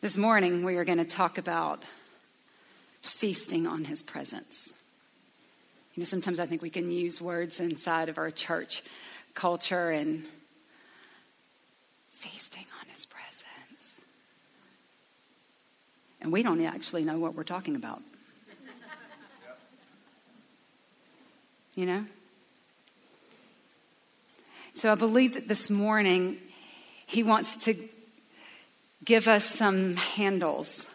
This morning, we are going to talk about feasting on his presence. You know, sometimes I think we can use words inside of our church culture and feasting on his presence. And we don't actually know what we're talking about. You know? So I believe that this morning he wants to give us some handles.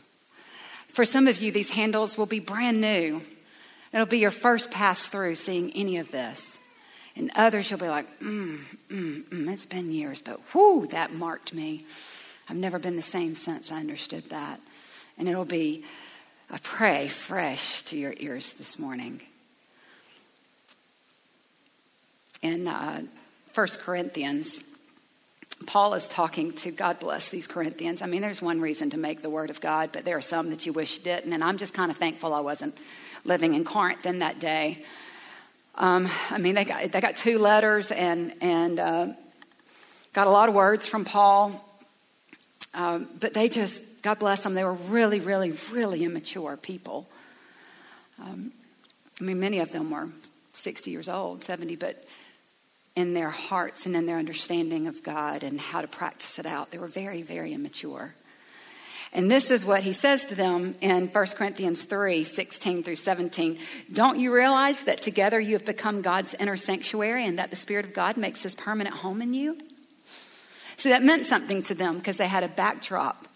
For some of you, these handles will be brand new. It'll be your first pass through seeing any of this. And others, you'll be like, mm, mm, mm, it's been years, but whoo, that marked me. I've never been the same since I understood that. And it'll be, I pray, fresh to your ears this morning. In uh, 1 Corinthians, Paul is talking to God bless these Corinthians. I mean, there's one reason to make the word of God, but there are some that you wish didn't. And I'm just kind of thankful I wasn't living in Corinth in that day. Um, I mean, they got, they got two letters and, and uh, got a lot of words from Paul. Um, but they just, God bless them, they were really, really, really immature people. Um, I mean, many of them were 60 years old, 70, but in their hearts and in their understanding of God and how to practice it out. They were very, very immature. And this is what he says to them in 1 Corinthians 3 16 through 17. Don't you realize that together you have become God's inner sanctuary and that the Spirit of God makes his permanent home in you? See, that meant something to them because they had a backdrop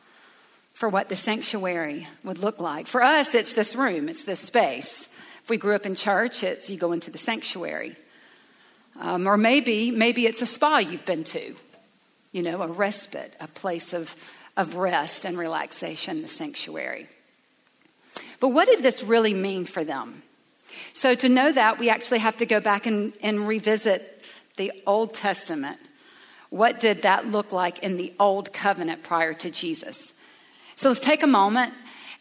for what the sanctuary would look like. For us, it's this room, it's this space. If we grew up in church, it's you go into the sanctuary. Um, or maybe, maybe it's a spa you've been to, you know, a respite, a place of, of rest and relaxation, the sanctuary. But what did this really mean for them? So, to know that, we actually have to go back and, and revisit the Old Testament. What did that look like in the Old Covenant prior to Jesus? So, let's take a moment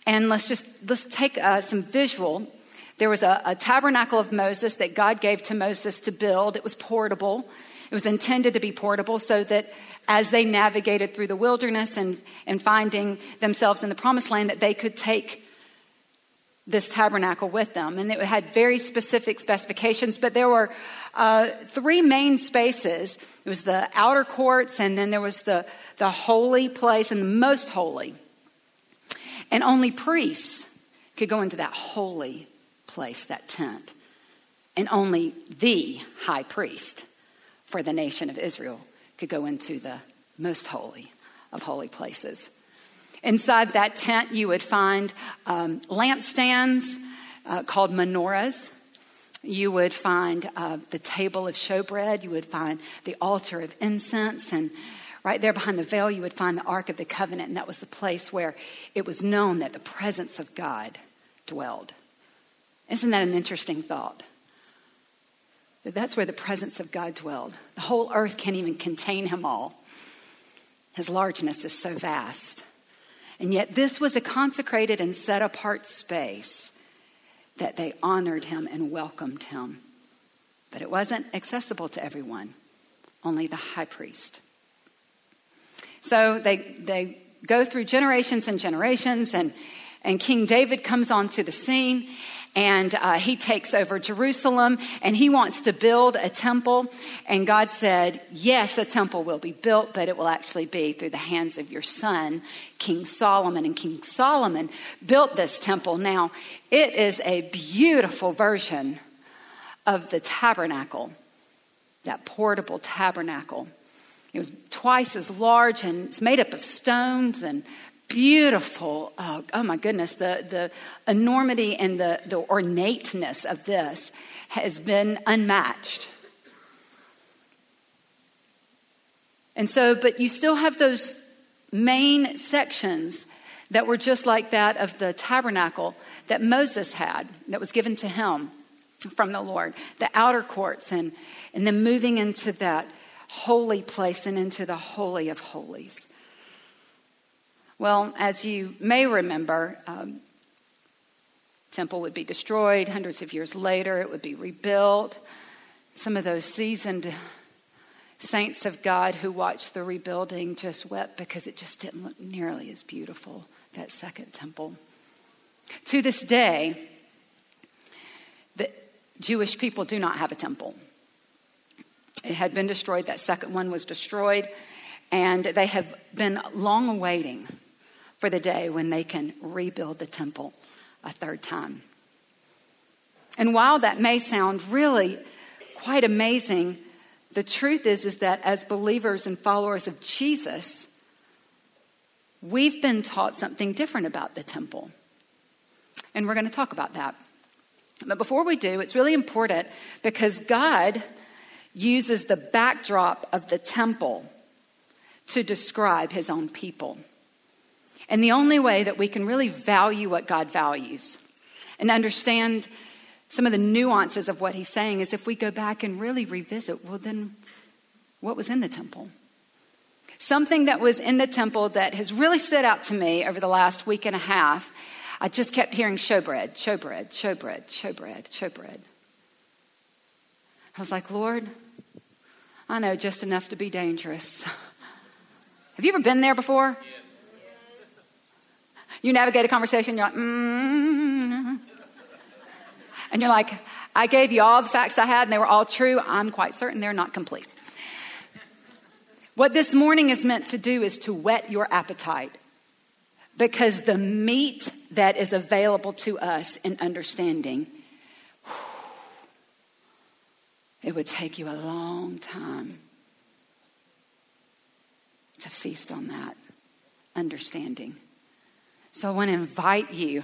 and let's just let's take uh, some visual there was a, a tabernacle of Moses that God gave to Moses to build. It was portable. It was intended to be portable so that as they navigated through the wilderness and, and finding themselves in the promised land, that they could take this tabernacle with them. And it had very specific specifications, but there were uh, three main spaces. It was the outer courts, and then there was the, the holy place and the most holy. And only priests could go into that holy place, that tent. And only the high priest for the nation of Israel could go into the most holy of holy places. Inside that tent, you would find um, lampstands uh, called menorahs. You would find uh, the table of showbread. You would find the altar of incense. And right there behind the veil, you would find the Ark of the Covenant. And that was the place where it was known that the presence of God dwelled. Isn't that an interesting thought? That that's where the presence of God dwelled. The whole earth can't even contain him all. His largeness is so vast. And yet, this was a consecrated and set apart space that they honored him and welcomed him. But it wasn't accessible to everyone, only the high priest. So they, they go through generations and generations, and, and King David comes onto the scene, and uh, he takes over Jerusalem and he wants to build a temple. And God said, Yes, a temple will be built, but it will actually be through the hands of your son, King Solomon. And King Solomon built this temple. Now, it is a beautiful version of the tabernacle, that portable tabernacle. It was twice as large and it's made up of stones and beautiful. Oh, oh, my goodness, the, the enormity and the, the ornateness of this has been unmatched. And so, but you still have those main sections that were just like that of the tabernacle that Moses had, that was given to him from the Lord, the outer courts, and, and then moving into that holy place and into the Holy of Holies. Well, as you may remember, um, temple would be destroyed. Hundreds of years later, it would be rebuilt. Some of those seasoned saints of God who watched the rebuilding just wept because it just didn't look nearly as beautiful, that second temple. To this day, the Jewish people do not have a temple. It had been destroyed, that second one was destroyed, and they have been long awaiting for the day when they can rebuild the temple a third time. And while that may sound really quite amazing, the truth is, is that as believers and followers of Jesus, we've been taught something different about the temple. And we're going to talk about that. But before we do, it's really important because God uses the backdrop of the temple to describe his own people. And the only way that we can really value what God values and understand some of the nuances of what he's saying is if we go back and really revisit, well, then what was in the temple? Something that was in the temple that has really stood out to me over the last week and a half. I just kept hearing showbread, showbread, showbread, showbread, showbread. I was like, Lord, I know just enough to be dangerous. Have you ever been there before? You navigate a conversation, you're like, mm. And you're like, I gave you all the facts I had and they were all true. I'm quite certain they're not complete. What this morning is meant to do is to whet your appetite because the meat that is available to us in understanding, it would take you a long time to feast on that understanding. So I want to invite you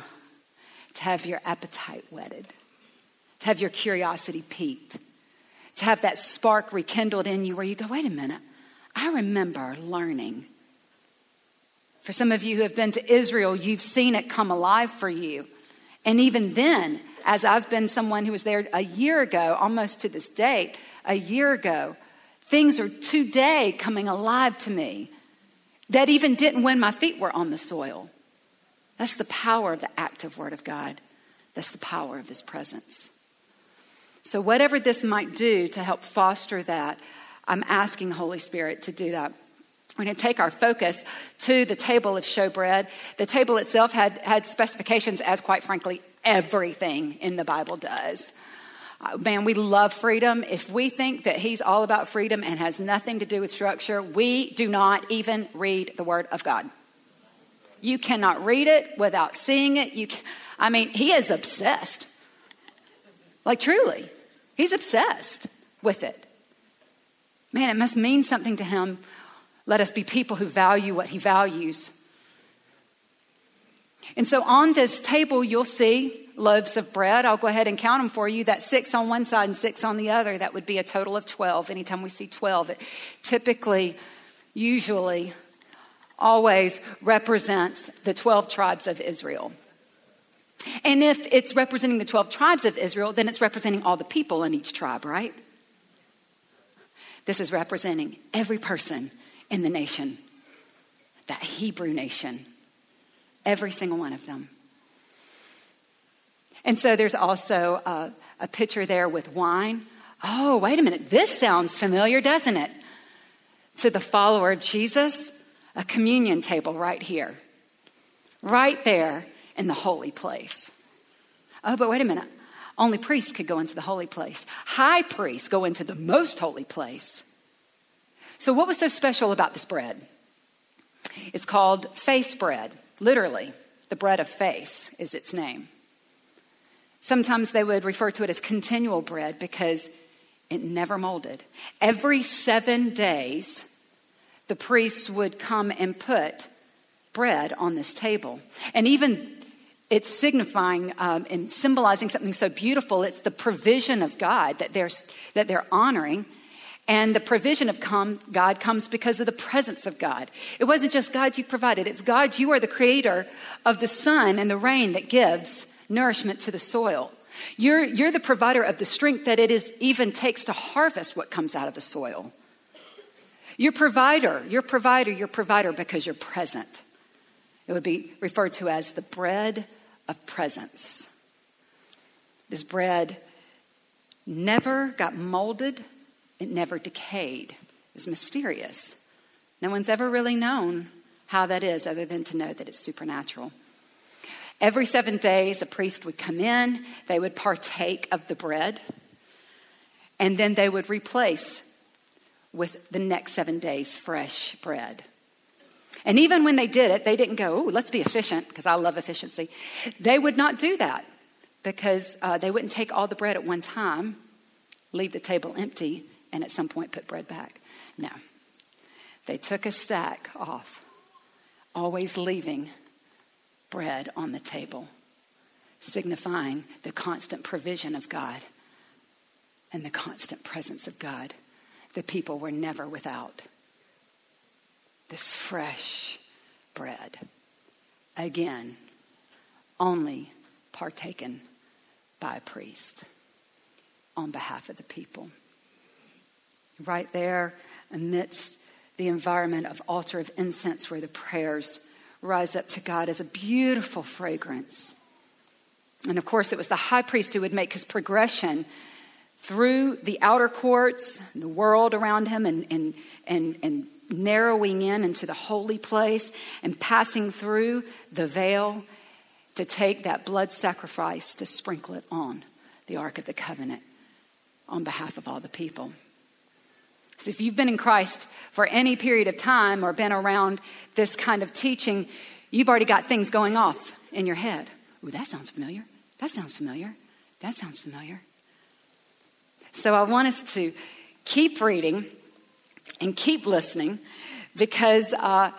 to have your appetite whetted to have your curiosity piqued, to have that spark rekindled in you where you go, wait a minute, I remember learning. For some of you who have been to Israel, you've seen it come alive for you. And even then, as I've been someone who was there a year ago, almost to this date, a year ago, things are today coming alive to me that even didn't when my feet were on the soil. That's the power of the active Word of God. That's the power of His presence. So, whatever this might do to help foster that, I'm asking Holy Spirit to do that. We're going to take our focus to the table of showbread. The table itself had, had specifications, as quite frankly, everything in the Bible does. Uh, man, we love freedom. If we think that He's all about freedom and has nothing to do with structure, we do not even read the Word of God. You cannot read it without seeing it. You can, I mean, He is obsessed like, truly, he's obsessed with it. Man, it must mean something to him. Let us be people who value what he values. And so on this table, you'll see loaves of bread. I'll go ahead and count them for you. That's six on one side and six on the other. That would be a total of 12. Anytime we see 12, it typically, usually, always represents the 12 tribes of Israel. And if it's representing the 12 tribes of Israel, then it's representing all the people in each tribe, right? This is representing every person in the nation, that Hebrew nation, every single one of them. And so there's also a, a picture there with wine. Oh, wait a minute. This sounds familiar, doesn't it? To the follower of Jesus, a communion table right here. Right there in the holy place. Oh, but wait a minute. Only priests could go into the holy place. High priests go into the most holy place. So, what was so special about this bread? It's called face bread, literally. The bread of face is its name. Sometimes they would refer to it as continual bread because it never molded. Every seven days, the priests would come and put bread on this table. And even it's signifying um, and symbolizing something so beautiful. It's the provision of God that they're, that they're honoring. And the provision of God comes because of the presence of God. It wasn't just God you provided, it's God, you are the creator of the sun and the rain that gives nourishment to the soil. You're, you're the provider of the strength that it is, even takes to harvest what comes out of the soil. Your provider, your provider, your provider because you're present. It would be referred to as the bread of presence. This bread never got molded, it never decayed. is mysterious. No one's ever really known how that is, other than to know that it's supernatural. Every seven days, a priest would come in, they would partake of the bread, and then they would replace with the next seven days fresh bread. And even when they did it, they didn't go, oh, let's be efficient, because I love efficiency. They would not do that because uh, they wouldn't take all the bread at one time, leave the table empty, and at some point put bread back. No. They took a stack off, always leaving bread on the table, signifying the constant provision of God and the constant presence of God. The people were never without this fresh bread. Again, only partaken by a priest on behalf of the people. Right there, amidst the environment of altar of incense where the prayers rise up to God as a beautiful fragrance. And of course, it was the high priest who would make his progression through the outer courts, the world around him, and, and, and, and narrowing in into the holy place and passing through the veil to take that blood sacrifice to sprinkle it on the Ark of the Covenant on behalf of all the people. So if you've been in Christ for any period of time or been around this kind of teaching, you've already got things going off in your head. Ooh, that sounds familiar. That sounds familiar. That sounds familiar. So I want us to keep reading and keep listening because uh,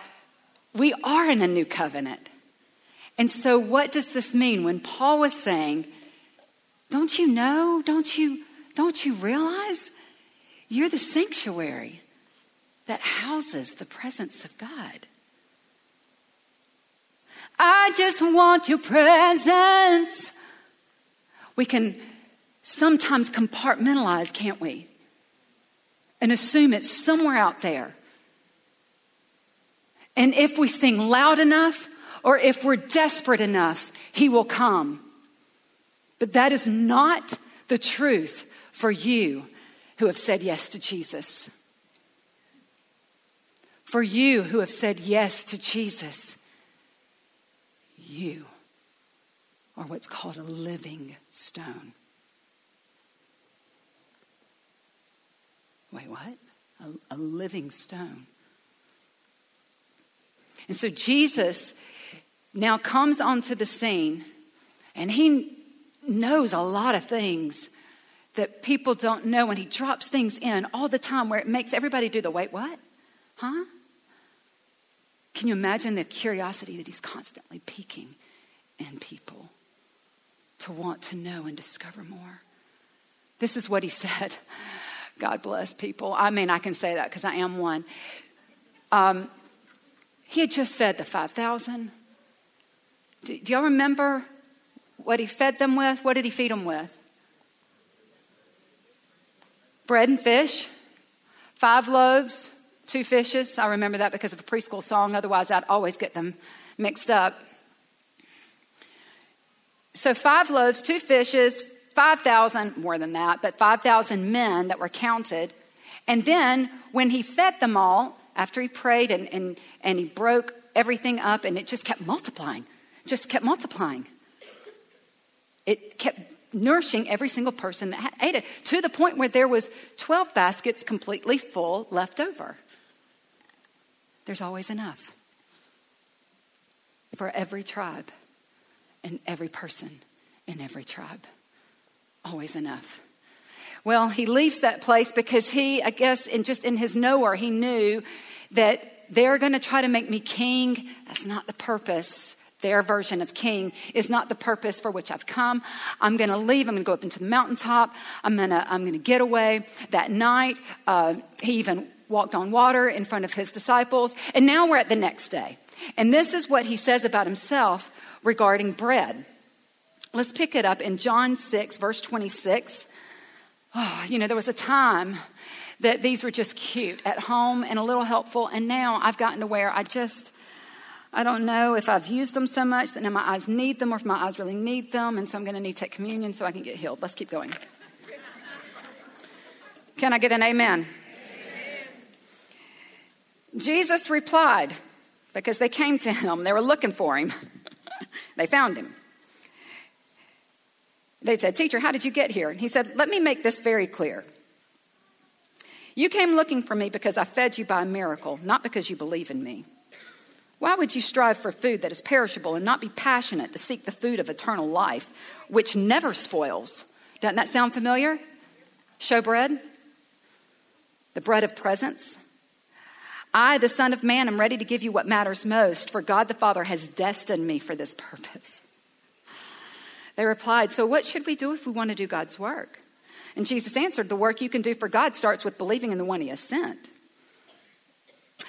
we are in a new covenant. And so, what does this mean when Paul was saying, Don't you know? Don't you, don't you realize? You're the sanctuary that houses the presence of God. I just want your presence. We can sometimes compartmentalize, can't we? And assume it's somewhere out there. And if we sing loud enough or if we're desperate enough, He will come. But that is not the truth for you who have said yes to Jesus. For you who have said yes to Jesus, you are what's called a living stone. Wait, what? A, a living stone. And so Jesus now comes onto the scene and he knows a lot of things that people don't know and he drops things in all the time where it makes everybody do the wait what huh can you imagine the curiosity that he's constantly piquing in people to want to know and discover more this is what he said god bless people. I mean i can say that because i am one. Um, he had just fed the 5000 do, do y'all remember what he fed them with? What did he feed them with? Bread and fish, five loaves, two fishes. I remember that because of a preschool song, otherwise, I'd always get them mixed up. So, five loaves, two fishes, 5,000, more than that, but 5,000 men that were counted. And then when he fed them all, after he prayed and, and, and he broke everything up, and it just kept multiplying, just kept multiplying. It kept nourishing every single person that ate it to the point where there was 12 baskets completely full left over. There's always enough for every tribe and every person in every tribe. Always enough. Well, he leaves that place because he, I guess, in just in his knower, he knew that they're going to try to make me king. That's not the purpose their version of king is not the purpose for which I've come. I'm going to leave. I'm going to go up into the mountaintop. I'm going to, I'm going to get away. That night, uh, he even walked on water in front of his disciples. And now we're at the next day. And this is what he says about himself regarding bread. Let's pick it up in John 6, verse 26. Oh, you know, there was a time that these were just cute at home and a little helpful. And now I've gotten to where I just, I don't know if I've used them so much that now my eyes need them or if my eyes really need them, and so I'm going to need to take communion so I can get healed. Let's keep going. Can I get an amen? amen? Jesus replied, because they came to him, they were looking for him. they found him. They said, Teacher, how did you get here? And he said, Let me make this very clear. You came looking for me because I fed you by a miracle, not because you believe in me. Why would you strive for food that is perishable and not be passionate to seek the food of eternal life, which never spoils? Doesn't that sound familiar? Showbread? The bread of presence? I, the Son of Man, am ready to give you what matters most, for God the Father has destined me for this purpose. They replied, So what should we do if we want to do God's work? And Jesus answered, The work you can do for God starts with believing in the one He has sent.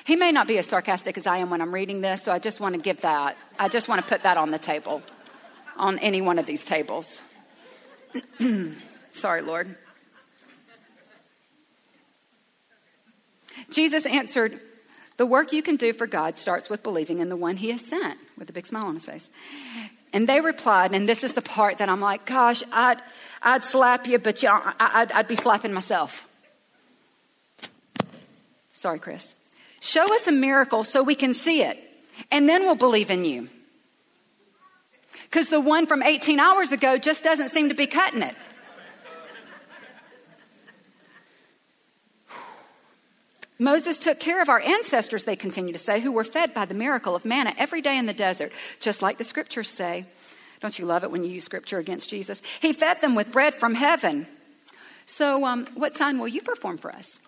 He may not be as sarcastic as I am when I'm reading this, so I just want to give that. I just want to put that on the table, on any one of these tables. Sorry, Lord. Jesus answered, The work you can do for God starts with believing in the one He has sent, with a big smile on his face. And they replied, and this is the part that I'm like, gosh, I'd, I'd slap you, but you I'd, I'd be slapping myself. Sorry, Chris. Show us a miracle so we can see it, and then we'll believe in you. Because the one from 18 hours ago just doesn't seem to be cutting it. Moses took care of our ancestors, they continue to say, who were fed by the miracle of manna every day in the desert, just like the scriptures say. Don't you love it when you use scripture against Jesus? He fed them with bread from heaven. So, um, what sign will you perform for us?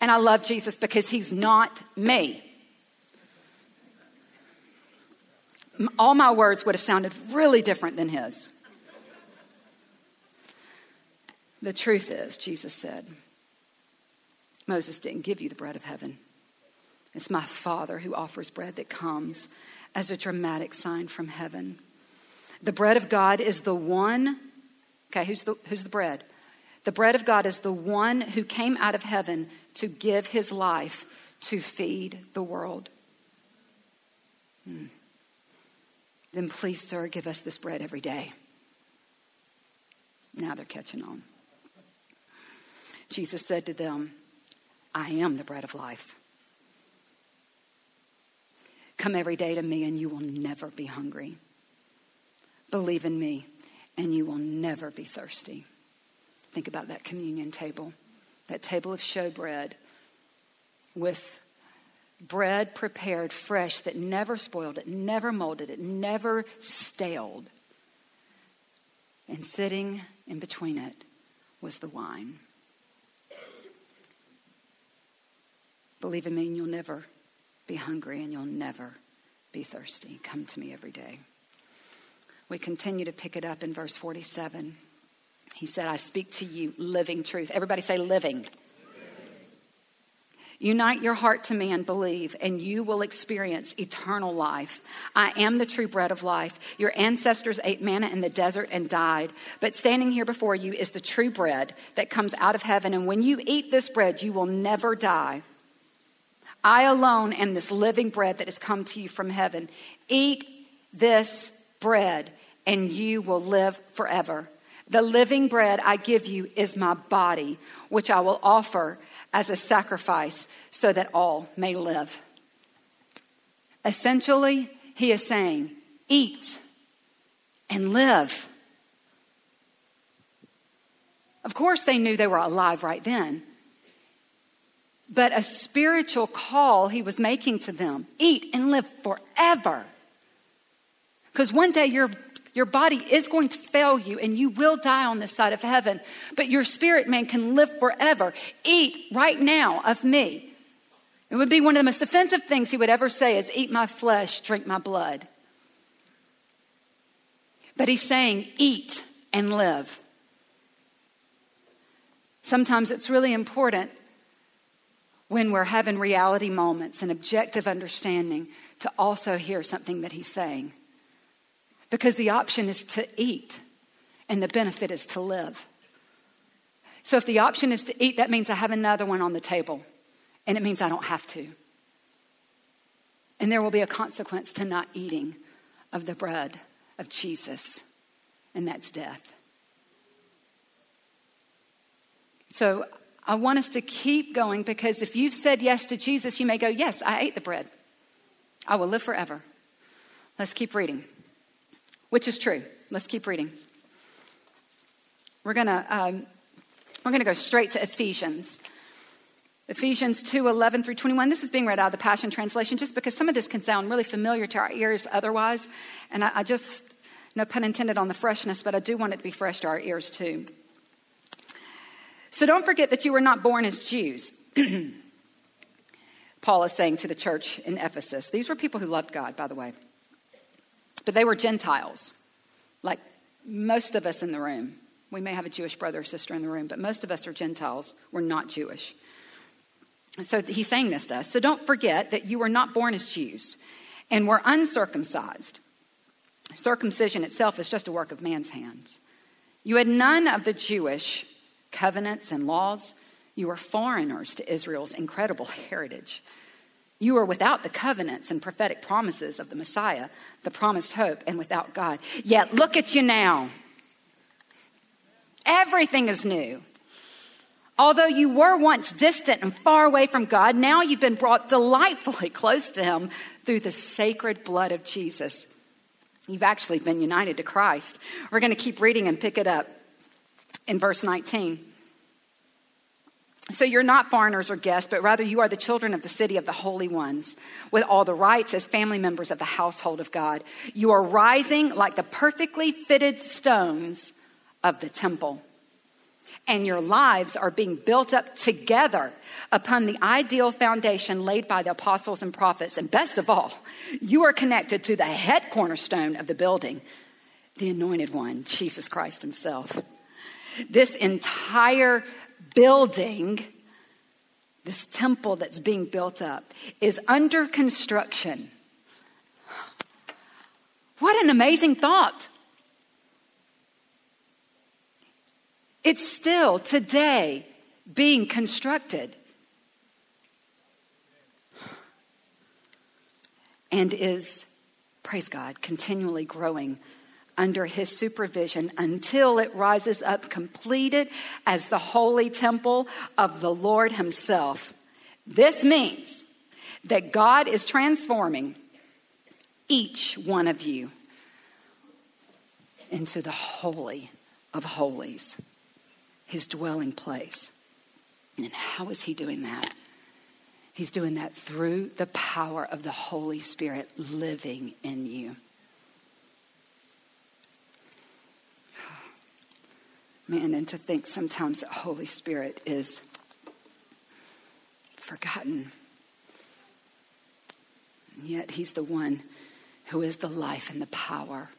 And I love Jesus because he's not me. All my words would have sounded really different than his. The truth is, Jesus said, Moses didn't give you the bread of heaven. It's my Father who offers bread that comes as a dramatic sign from heaven. The bread of God is the one, okay, who's the, who's the bread? The bread of God is the one who came out of heaven to give his life to feed the world. Hmm. Then please, sir, give us this bread every day. Now they're catching on. Jesus said to them, I am the bread of life. Come every day to me, and you will never be hungry. Believe in me, and you will never be thirsty. Think about that communion table, that table of showbread with bread prepared fresh that never spoiled, it never molded, it never staled. And sitting in between it was the wine. Believe in me, and you'll never be hungry and you'll never be thirsty. Come to me every day. We continue to pick it up in verse 47. He said, I speak to you living truth. Everybody say living. Unite your heart to me and believe, and you will experience eternal life. I am the true bread of life. Your ancestors ate manna in the desert and died, but standing here before you is the true bread that comes out of heaven. And when you eat this bread, you will never die. I alone am this living bread that has come to you from heaven. Eat this bread, and you will live forever. The living bread I give you is my body, which I will offer as a sacrifice so that all may live. Essentially, he is saying, Eat and live. Of course, they knew they were alive right then but a spiritual call he was making to them eat and live forever. Because one day your, your body is going to fail you and you will die on this side of heaven, but your spirit man can live forever. Eat right now of me. It would be one of the most offensive things he would ever say is eat my flesh, drink my blood. But he's saying eat and live. Sometimes it's really important when we're having reality moments and objective understanding to also hear something that he's saying. Because the option is to eat and the benefit is to live. So if the option is to eat, that means I have another one on the table and it means I don't have to. And there will be a consequence to not eating of the bread of Jesus, and that's death. So I want us to keep going because if you've said yes to Jesus, you may go, Yes, I ate the bread. I will live forever. Let's keep reading, which is true. Let's keep reading. We're going to um, we're going to go straight to Ephesians. Ephesians 2 11 through 21. This is being read out of the Passion Translation just because some of this can sound really familiar to our ears otherwise. And I, I just, no pun intended on the freshness, but I do want it to be fresh to our ears too. So don't forget that you were not born as Jews. Paul is saying to the church in Ephesus. These were people who loved God, by the way. But they were Gentiles, like most of us in the room. We may have a Jewish brother or sister in the room, but most of us are Gentiles. We're not Jewish. So he's saying this to us. So don't forget that you were not born as Jews and were uncircumcised. Circumcision itself is just a work of man's hands. You had none of the Jewish covenants and laws. You are foreigners to Israel's incredible heritage. You are without the covenants and prophetic promises of the Messiah, the promised hope, and without God. Yet look at you now. Everything is new. Although you were once distant and far away from God, now you've been brought delightfully close to Him through the sacred blood of Jesus. You've actually been united to Christ. We're going to keep reading and pick it up in verse 19. So you're not foreigners or guests, but rather you are the children of the city of the holy ones, with all the rights as family members of the household of God. You are rising like the perfectly fitted stones of the temple. And your lives are being built up together upon the ideal foundation laid by the apostles and prophets. And best of all, you are connected to the head cornerstone of the building, the anointed one, Jesus Christ Himself. This entire building, this temple that's being built up, is under construction. What an amazing thought! It's still today being constructed and is, praise God, continually growing under his supervision until it rises up completed as the holy temple of the Lord himself. This means that God is transforming each one of you into the holy of holies, his dwelling place. And how is he doing that? He's doing that through the power of the Holy Spirit living in you. Man, and to think sometimes that Holy Spirit is forgotten. And yet he's the one who is the life and the power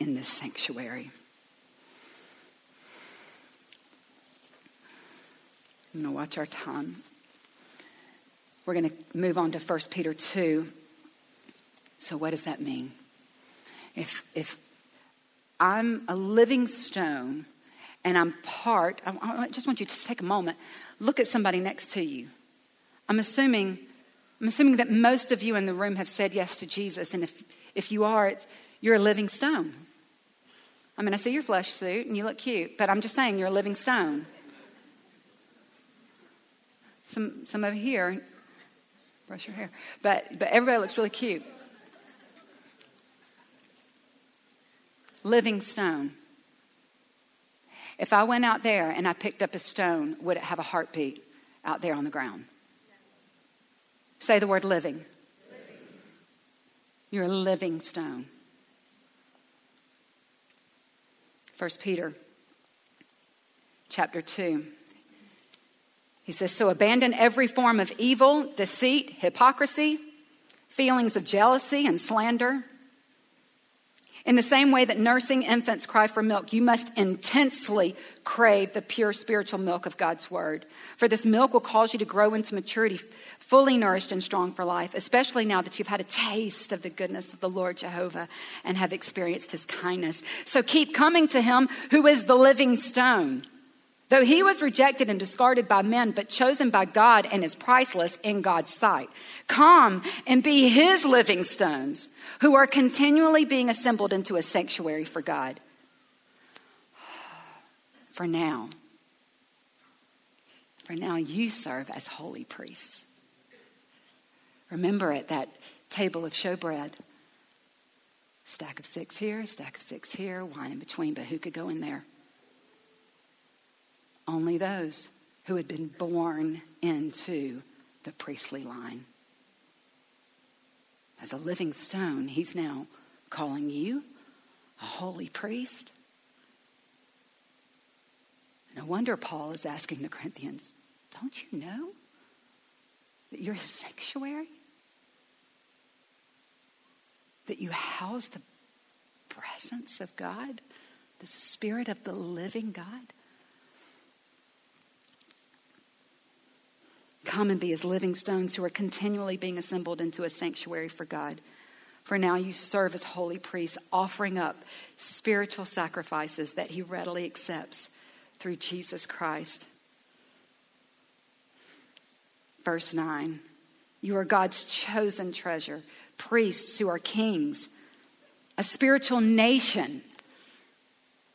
in this sanctuary. I'm going to watch our time. We're going to move on to 1 Peter 2. So, what does that mean? If, if I'm a living stone and I'm part, I, just want you to take a moment, look at somebody next to you. I'm assuming, I'm assuming that most of you in the room have said yes to Jesus, and if, if you are, it's, you're a living stone. I mean, I see your flesh suit and you look cute, but I'm just saying you're a living stone. Some, some over here, brush your hair, but, but everybody looks really cute. Living stone. If I went out there and I picked up a stone, would it have a heartbeat out there on the ground? Say the word living. living. You're a living stone. First Peter chapter 2. He says, So abandon every form of evil, deceit, hypocrisy, feelings of jealousy and slander in the same way that nursing infants cry for milk, you must intensely crave the pure spiritual milk of God's word. For this milk will cause you to grow into maturity, fully nourished and strong for life, especially now that you've had a taste of the goodness of the Lord Jehovah and have experienced his kindness. So keep coming to him who is the living stone Though he was rejected and discarded by men, but chosen by God and is priceless in God's sight. Come and be his living stones who are continually being assembled into a sanctuary for God. For now, For now you serve as holy priests. Remember at that table of showbread, stack of six here, stack of six here, wine in between, but who could go in there? Only those who had been born into the priestly line. As a living stone, he's now calling you a holy priest. No wonder Paul is asking the Corinthians, don't you know that you're his sanctuary? That you house the presence of God, the Spirit of the living God? Come and be as living stones who are continually being assembled into a sanctuary for God. For now you serve as holy priests, offering up spiritual sacrifices that he readily accepts through Jesus Christ. Verse 9 You are God's chosen treasure, priests who are kings, a spiritual nation.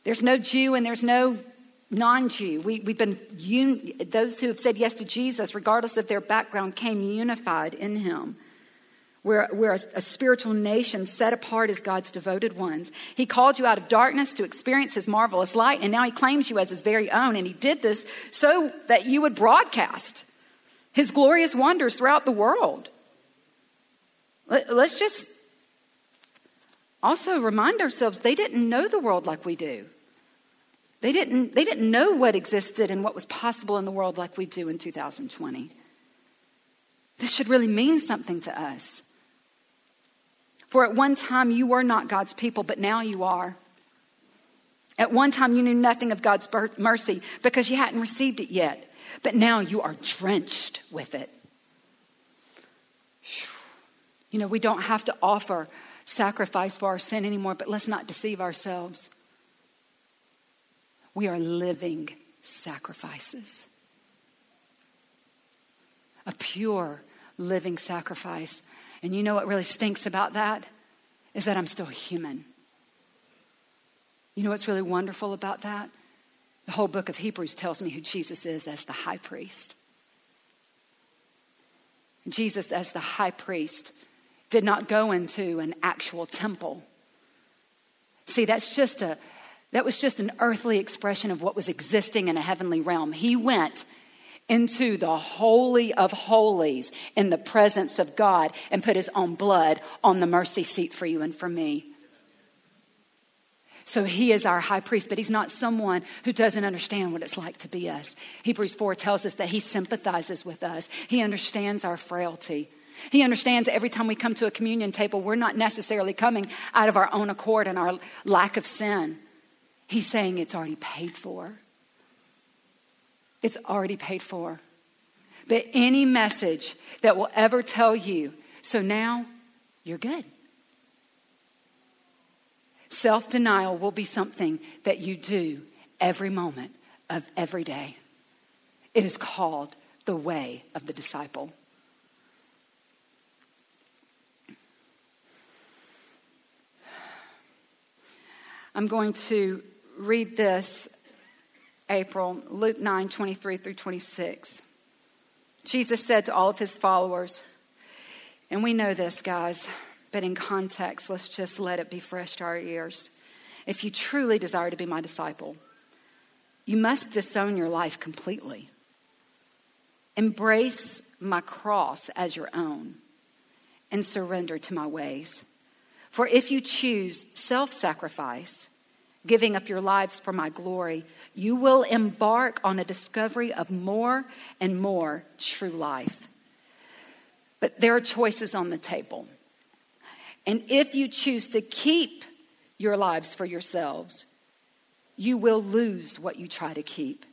There's no Jew and there's no non Jew. We, have been, un, those who have said yes to Jesus, regardless of their background, came unified in him. We're, we're a, a, spiritual nation set apart as God's devoted ones. He called you out of darkness to experience His marvelous light, and now He claims you as His very own. And He did this so that you would broadcast His glorious wonders throughout the world. Let, let's just also remind ourselves they didn't know the world like we do. They didn't, they didn't know what existed and what was possible in the world like we do in 2020. This should really mean something to us. For at one time you were not God's people, but now you are. At one time you knew nothing of God's mercy because you hadn't received it yet, but now you are drenched with it. You know, we don't have to offer sacrifice for our sin anymore, but let's not deceive ourselves. We are living sacrifices. A pure living sacrifice and you know what really stinks about that? Is that I'm still human. You know what's really wonderful about that? The whole book of Hebrews tells me who Jesus is as the high priest. Jesus, as the high priest, did not go into an actual temple. See, that's just a that was just an earthly expression of what was existing in a heavenly realm. He went into the Holy of Holies in the presence of God and put his own blood on the mercy seat for you and for me. So he is our high priest, but he's not someone who doesn't understand what it's like to be us. Hebrews 4 tells us that he sympathizes with us, he understands our frailty. He understands every time we come to a communion table, we're not necessarily coming out of our own accord and our lack of sin. He's saying it's already paid for. It's already paid for. But any message that will ever tell you, so now you're good. Self denial will be something that you do every moment of every day. It is called the way of the disciple. I'm going to read this April, Luke 9 23 through 26. Jesus said to all of his followers, and we know this, guys, but in context, let's just let it be fresh to our ears. If you truly desire to be my disciple, you must disown your life completely. Embrace my cross as your own and surrender to my ways. For if you choose self sacrifice, giving up your lives for my glory, you will embark on a discovery of more and more true life. But there are choices on the table. And if you choose to keep your lives for yourselves, you will lose what you try to keep.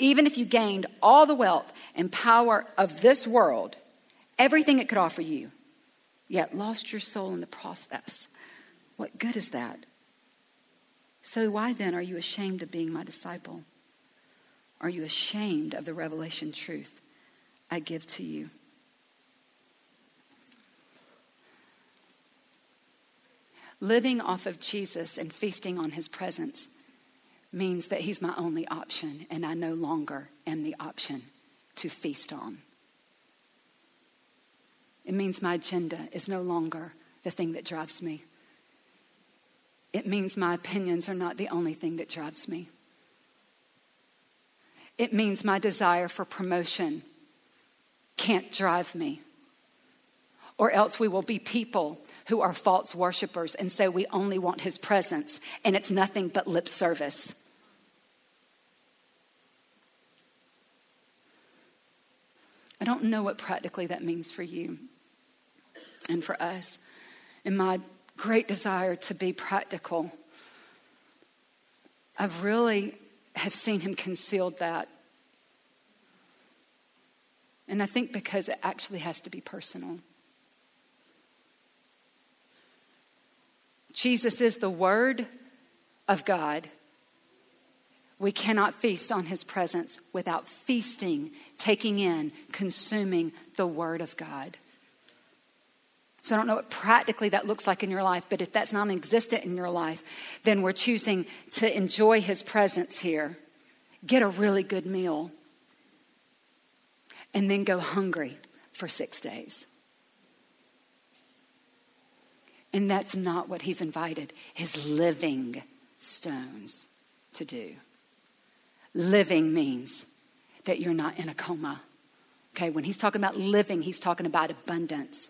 Even if you gained all the wealth and power of this world, everything it could offer you, yet lost your soul in the process, what good is that? So, why then are you ashamed of being my disciple? Are you ashamed of the revelation truth I give to you? Living off of Jesus and feasting on his presence means that He's my only option, and I no longer am the option to feast on. It means my agenda is no longer the thing that drives me. It means my opinions are not the only thing that drives me. It means my desire for promotion can't drive me. Or else we will be people who are false worshipers and say we only want his presence, and it's nothing but lip service. I don't know what practically that means for you and for us. In my great desire to be practical, I've really have seen him concealed that. And I think because it actually has to be personal. Jesus is the Word of God. We cannot feast on His presence without feasting, taking in, consuming the Word of God. So I don't know what practically that looks like in your life, but if that's non existent in your life, then we're choosing to enjoy His presence here, get a really good meal, and then go hungry for six days. And that's not what He's invited His living stones to do. Living means that you're not in a coma. Okay, when He's talking about living, He's talking about abundance.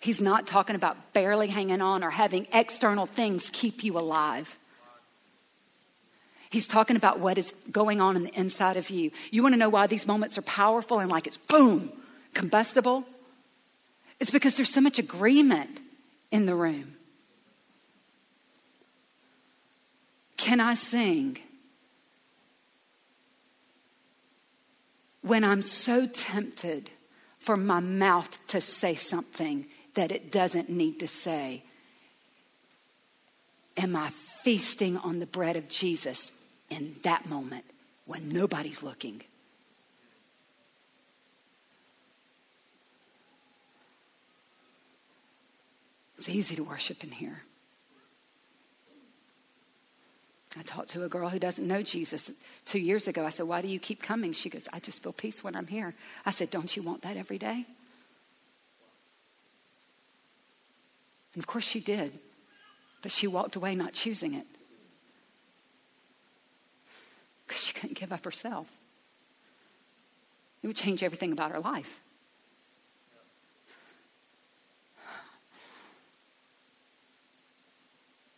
He's not talking about barely hanging on or having external things keep you alive. He's talking about what is going on in the inside of you. You want to know why these moments are powerful and like it's boom, combustible? It's because there's so much agreement in the room. Can I sing when I'm so tempted for my mouth to say something that it doesn't need to say? Am I feasting on the bread of Jesus in that moment when nobody's looking? It's easy to worship in here. I talked to a girl who doesn't know Jesus two years ago. I said, Why do you keep coming? She goes, I just feel peace when I'm here. I said, Don't you want that every day? And of course she did. But she walked away not choosing it because she couldn't give up herself. It would change everything about her life.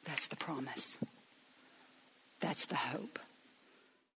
That's the promise. That's the hope.